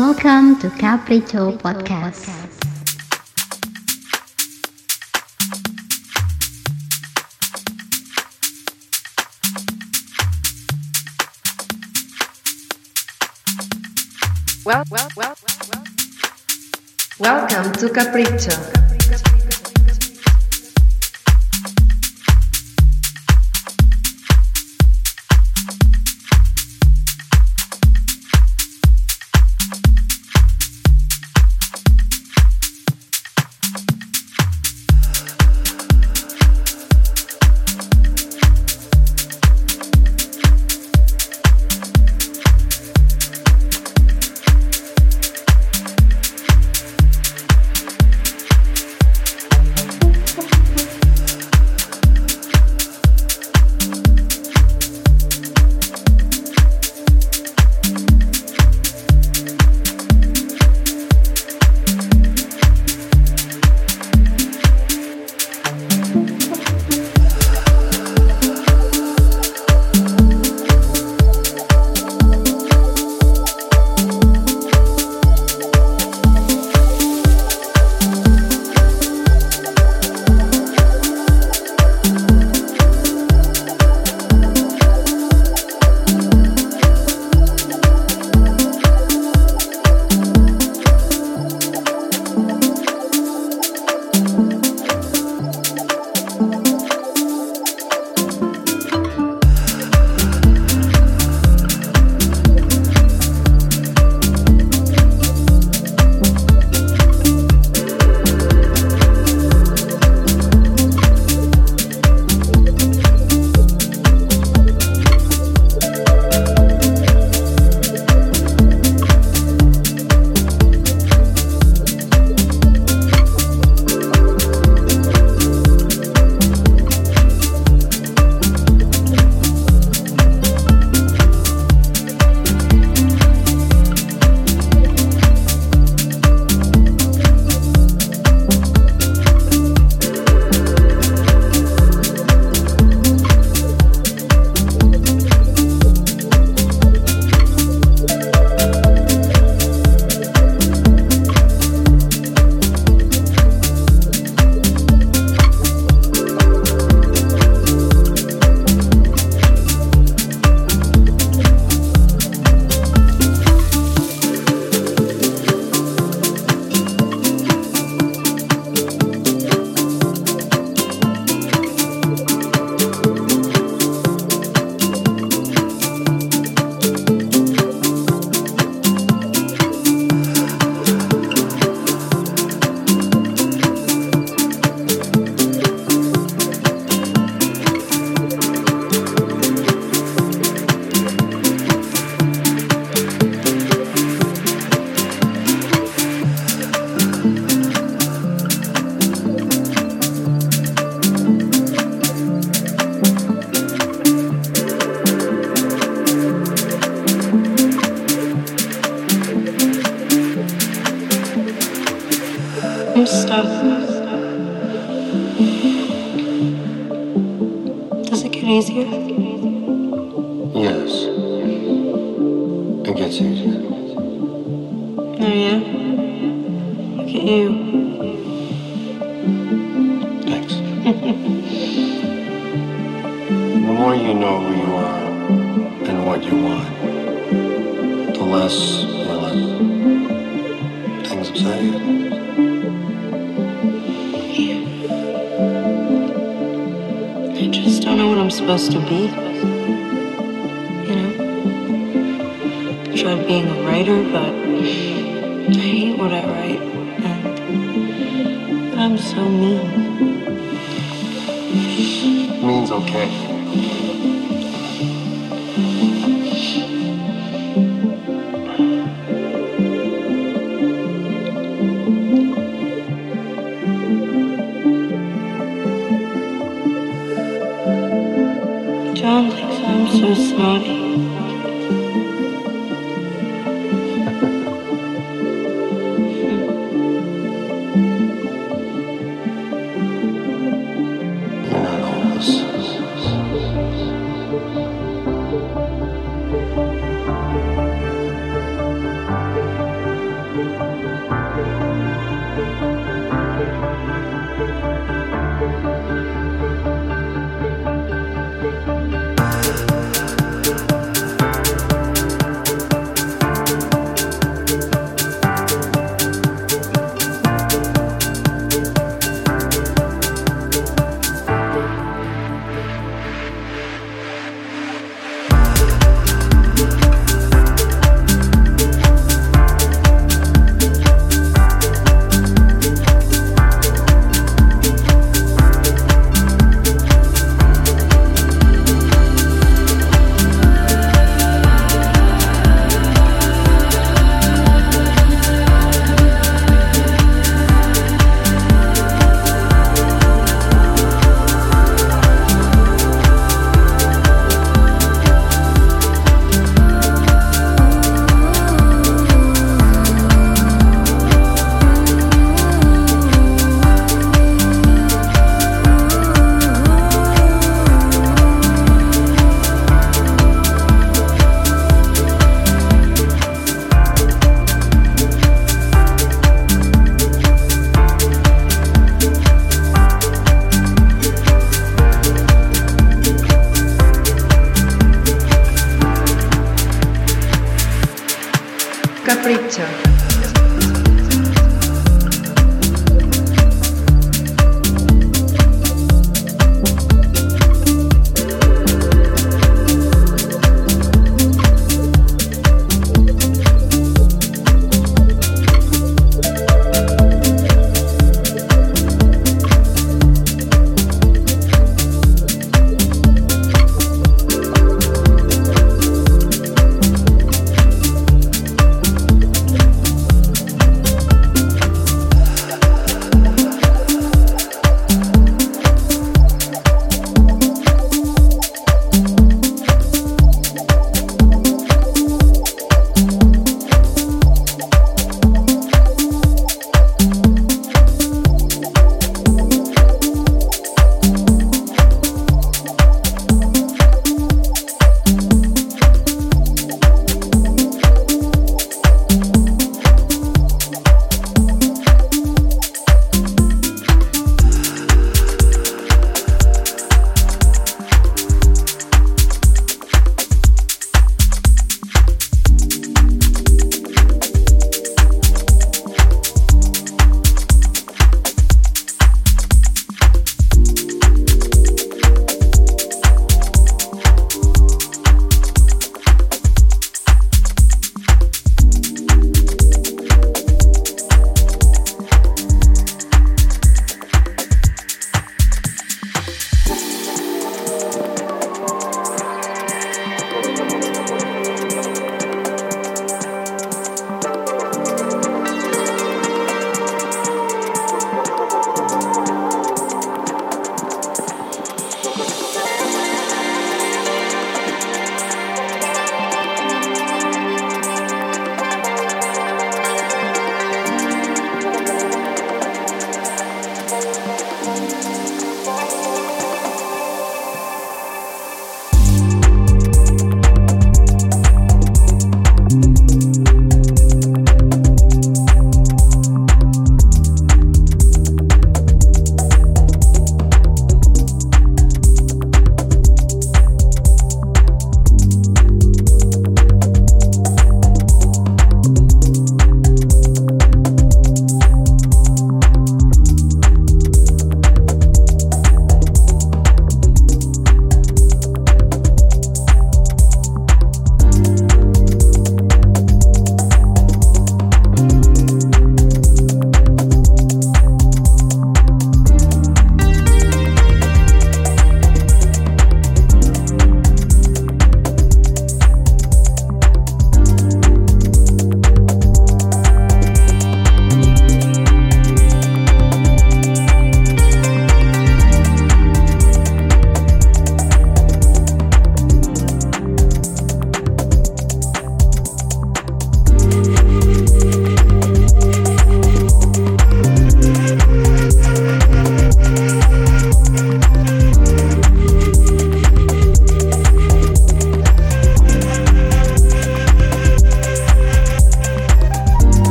Welcome to Capricho, Podcast. Podcast. Well, well, well, well, well. Welcome to Capricho.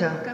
Capriccio.